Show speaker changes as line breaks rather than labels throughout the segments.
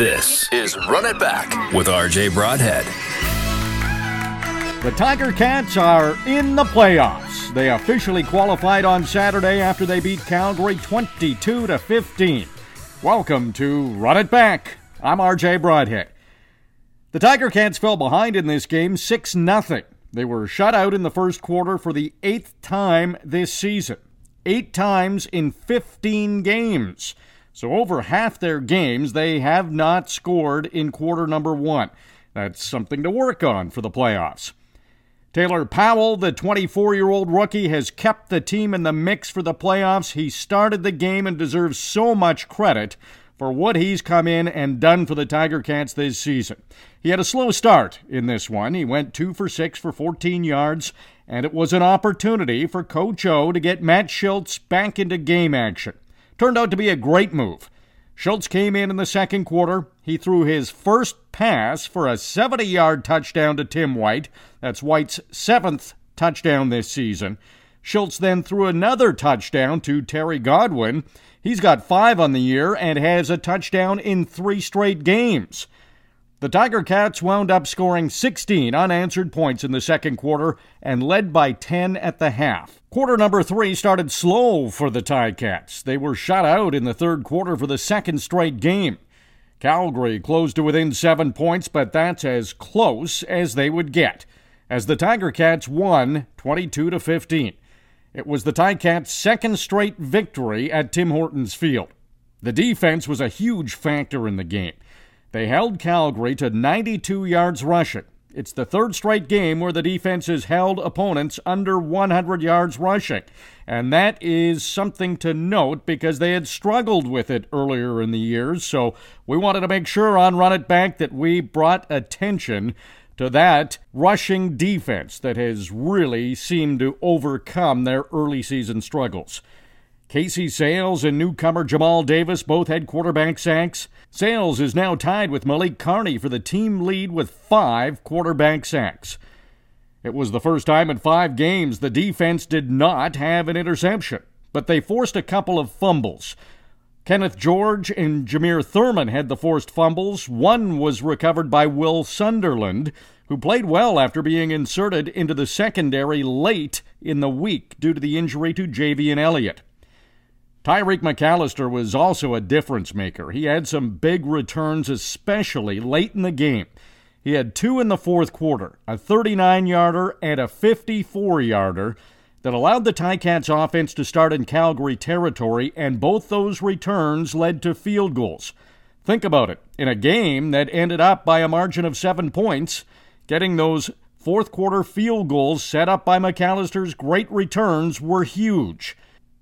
This is Run It Back with RJ Broadhead.
The Tiger Cats are in the playoffs. They officially qualified on Saturday after they beat Calgary 22 to 15. Welcome to Run It Back. I'm RJ Broadhead. The Tiger Cats fell behind in this game 6 0. They were shut out in the first quarter for the eighth time this season. Eight times in 15 games. So, over half their games, they have not scored in quarter number one. That's something to work on for the playoffs. Taylor Powell, the 24 year old rookie, has kept the team in the mix for the playoffs. He started the game and deserves so much credit for what he's come in and done for the Tiger Cats this season. He had a slow start in this one. He went 2 for 6 for 14 yards, and it was an opportunity for Coach O to get Matt Schiltz back into game action. Turned out to be a great move. Schiltz came in in the second quarter. He threw his first pass for a 70 yard touchdown to Tim White. That's White's seventh touchdown this season. Schiltz then threw another touchdown to Terry Godwin. He's got five on the year and has a touchdown in three straight games. The Tiger Cats wound up scoring 16 unanswered points in the second quarter and led by 10 at the half. Quarter number three started slow for the Tiger Ticats. They were shut out in the third quarter for the second straight game. Calgary closed to within seven points, but that's as close as they would get, as the Tiger Cats won 22 to 15. It was the Tiger Ticats' second straight victory at Tim Hortons Field. The defense was a huge factor in the game. They held Calgary to 92 yards rushing. It's the third straight game where the defense has held opponents under 100 yards rushing. And that is something to note because they had struggled with it earlier in the years. So we wanted to make sure on Run It Back that we brought attention to that rushing defense that has really seemed to overcome their early season struggles. Casey Sales and newcomer Jamal Davis both had quarterback sacks. Sales is now tied with Malik Carney for the team lead with five quarterback sacks. It was the first time in five games the defense did not have an interception, but they forced a couple of fumbles. Kenneth George and Jameer Thurman had the forced fumbles. One was recovered by Will Sunderland, who played well after being inserted into the secondary late in the week due to the injury to Javien Elliott. Tyreek McAllister was also a difference maker. He had some big returns, especially late in the game. He had two in the fourth quarter, a 39 yarder and a 54 yarder that allowed the Ticats offense to start in Calgary territory, and both those returns led to field goals. Think about it. In a game that ended up by a margin of seven points, getting those fourth quarter field goals set up by McAllister's great returns were huge.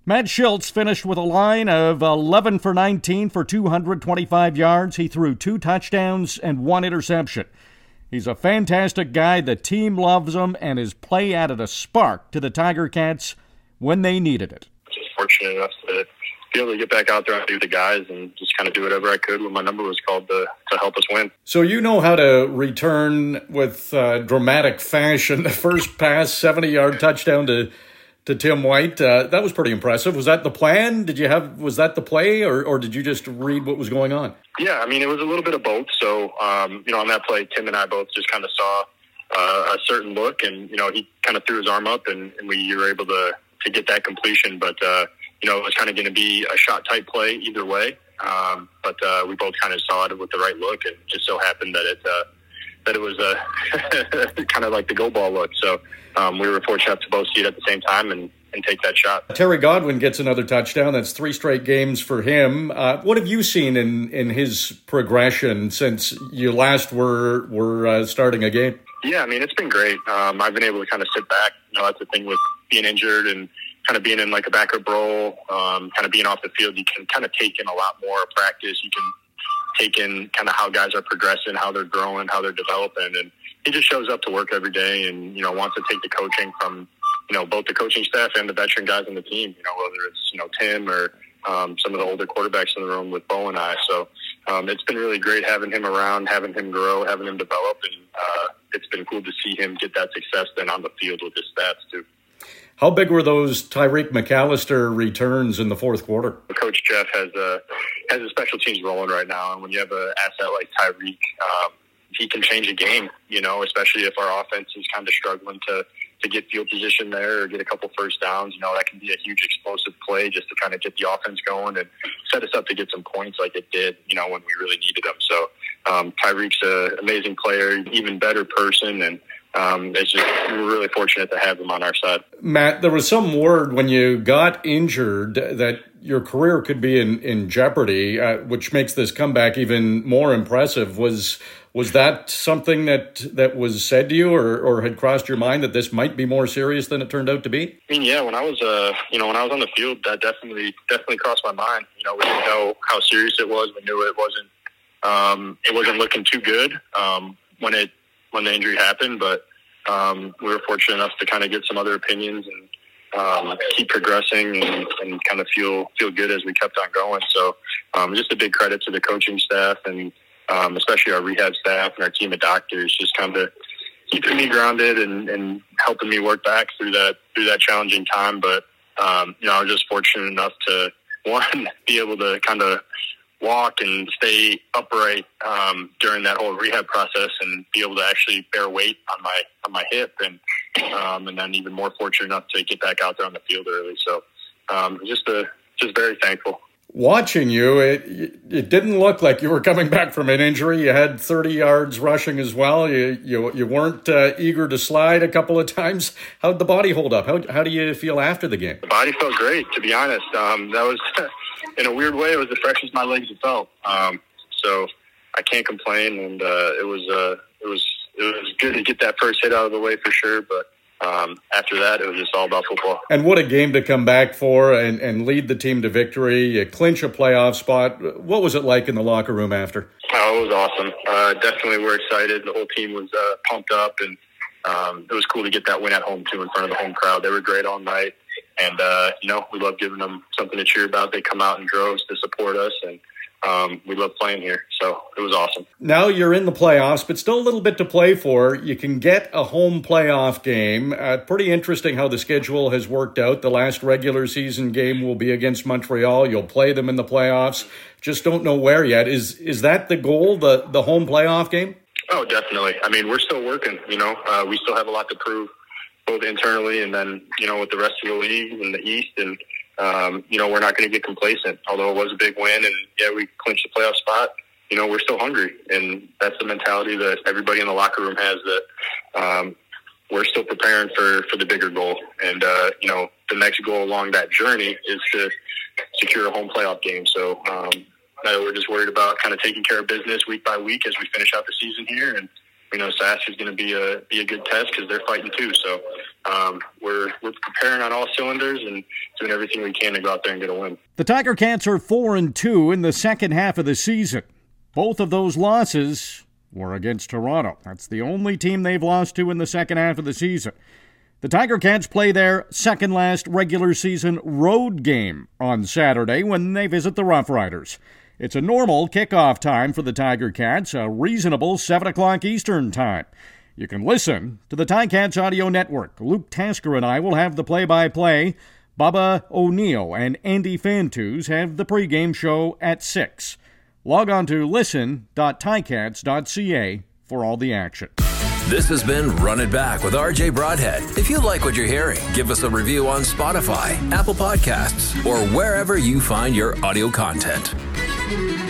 Matt Schiltz finished with a line of 11 for 19 for 225 yards. He threw two touchdowns and one interception. He's a fantastic guy. The team loves him, and his play added a spark to the Tiger Cats when they needed it.
Just fortunate enough to be able to get back out there and do the guys and just kind of do whatever I could when my number was called to, to help us win.
So you know how to return with uh, dramatic fashion. The first pass, 70 yard touchdown to to Tim White. Uh, that was pretty impressive. Was that the plan? Did you have was that the play, or or did you just read what was going on?
Yeah, I mean it was a little bit of both. So um, you know, on that play, Tim and I both just kind of saw uh, a certain look, and you know, he kind of threw his arm up, and, and we were able to to get that completion. But uh, you know, it was kind of going to be a shot type play either way. Um, but uh, we both kind of saw it with the right look, and just so happened that it uh, that it was a kind of like the go ball look. So um, we were fortunate to both see it at the same time and, and take that shot.
Terry Godwin gets another touchdown. That's three straight games for him. Uh, what have you seen in, in his progression since you last were were uh, starting a game?
Yeah, I mean it's been great. Um, I've been able to kind of sit back. You know, that's the thing with being injured and kind of being in like a backup role, um, kind of being off the field. You can kind of take in a lot more practice. You can take in kind of how guys are progressing, how they're growing, how they're developing, and he just shows up to work every day and you know wants to take the coaching from you know both the coaching staff and the veteran guys on the team. You know whether it's you know Tim or um, some of the older quarterbacks in the room with Bo and I. So um, it's been really great having him around, having him grow, having him develop, and uh, it's been cool to see him get that success then on the field with his stats too.
How big were those Tyreek McAllister returns in the fourth quarter?
Coach Jeff has a has a special teams rolling right now, and when you have an asset like Tyreek, um, he can change a game. You know, especially if our offense is kind of struggling to to get field position there or get a couple first downs. You know, that can be a huge explosive play just to kind of get the offense going and set us up to get some points like it did. You know, when we really needed them. So um, Tyreek's an amazing player, even better person, and um, it's just we're really fortunate to have him on our side.
Matt, there was some word when you got injured that your career could be in in jeopardy, uh, which makes this comeback even more impressive. Was was that something that that was said to you, or, or had crossed your mind that this might be more serious than it turned out to be?
I mean, yeah, when I was uh, you know, when I was on the field, that definitely definitely crossed my mind. You know, we didn't know how serious it was. We knew it wasn't um, it wasn't looking too good um, when it when the injury happened, but um, we were fortunate enough to kind of get some other opinions and um, keep progressing and, and kind of feel feel good as we kept on going. So um, just a big credit to the coaching staff and um, especially our rehab staff and our team of doctors, just kind of keeping me grounded and, and helping me work back through that through that challenging time. But um, you know, I was just fortunate enough to one be able to kind of walk and stay upright um, during that whole rehab process and be able to actually bear weight on my on my hip and um, and then even more fortunate enough to get back out there on the field early. So um, just a just very thankful.
Watching you, it it didn't look like you were coming back from an injury. You had 30 yards rushing as well. You you, you weren't uh, eager to slide a couple of times. How did the body hold up? How, how do you feel after the game?
The body felt great, to be honest. Um, that was in a weird way, it was the freshest my legs have felt. Um, so I can't complain, and uh, it was uh, it was it was good to get that first hit out of the way for sure. But um, after that, it was just all about football.
And what a game to come back for and, and lead the team to victory. You clinch a playoff spot. What was it like in the locker room after?
Oh, it was awesome. Uh, definitely, we're excited. The whole team was uh, pumped up, and um, it was cool to get that win at home too in front of the home crowd. They were great all night and uh, you know we love giving them something to cheer about. They come out in droves to support us, and um, we love playing here. So it was awesome.
Now you're in the playoffs, but still a little bit to play for. You can get a home playoff game. Uh, pretty interesting how the schedule has worked out. The last regular season game will be against Montreal. You'll play them in the playoffs. Just don't know where yet. Is is that the goal? The the home playoff game?
Oh, definitely. I mean, we're still working. You know, uh, we still have a lot to prove both internally and then you know with the rest of the league in the East, and um, you know we're not going to get complacent. Although it was a big win, and yeah, we clinched the playoff spot. You know we're still hungry, and that's the mentality that everybody in the locker room has. That um, we're still preparing for for the bigger goal, and uh, you know the next goal along that journey is to secure a home playoff game. So um, we're just worried about kind of taking care of business week by week as we finish out the season here, and we know Sask is going to be a be a good test because they're fighting too. So um, we're we're preparing on all cylinders and doing everything we can to go out there and get a win.
The Tiger Cats are four and two in the second half of the season. Both of those losses were against Toronto. That's the only team they've lost to in the second half of the season. The Tiger Cats play their second last regular season road game on Saturday when they visit the Rough Riders. It's a normal kickoff time for the Tiger Cats, a reasonable 7 o'clock Eastern time. You can listen to the Ticats Audio Network. Luke Tasker and I will have the play by play. Baba O'Neill and Andy Fantuz have the pregame show at 6. Log on to listen.ticats.ca for all the action.
This has been Run It Back with RJ Broadhead. If you like what you're hearing, give us a review on Spotify, Apple Podcasts, or wherever you find your audio content. Thank you.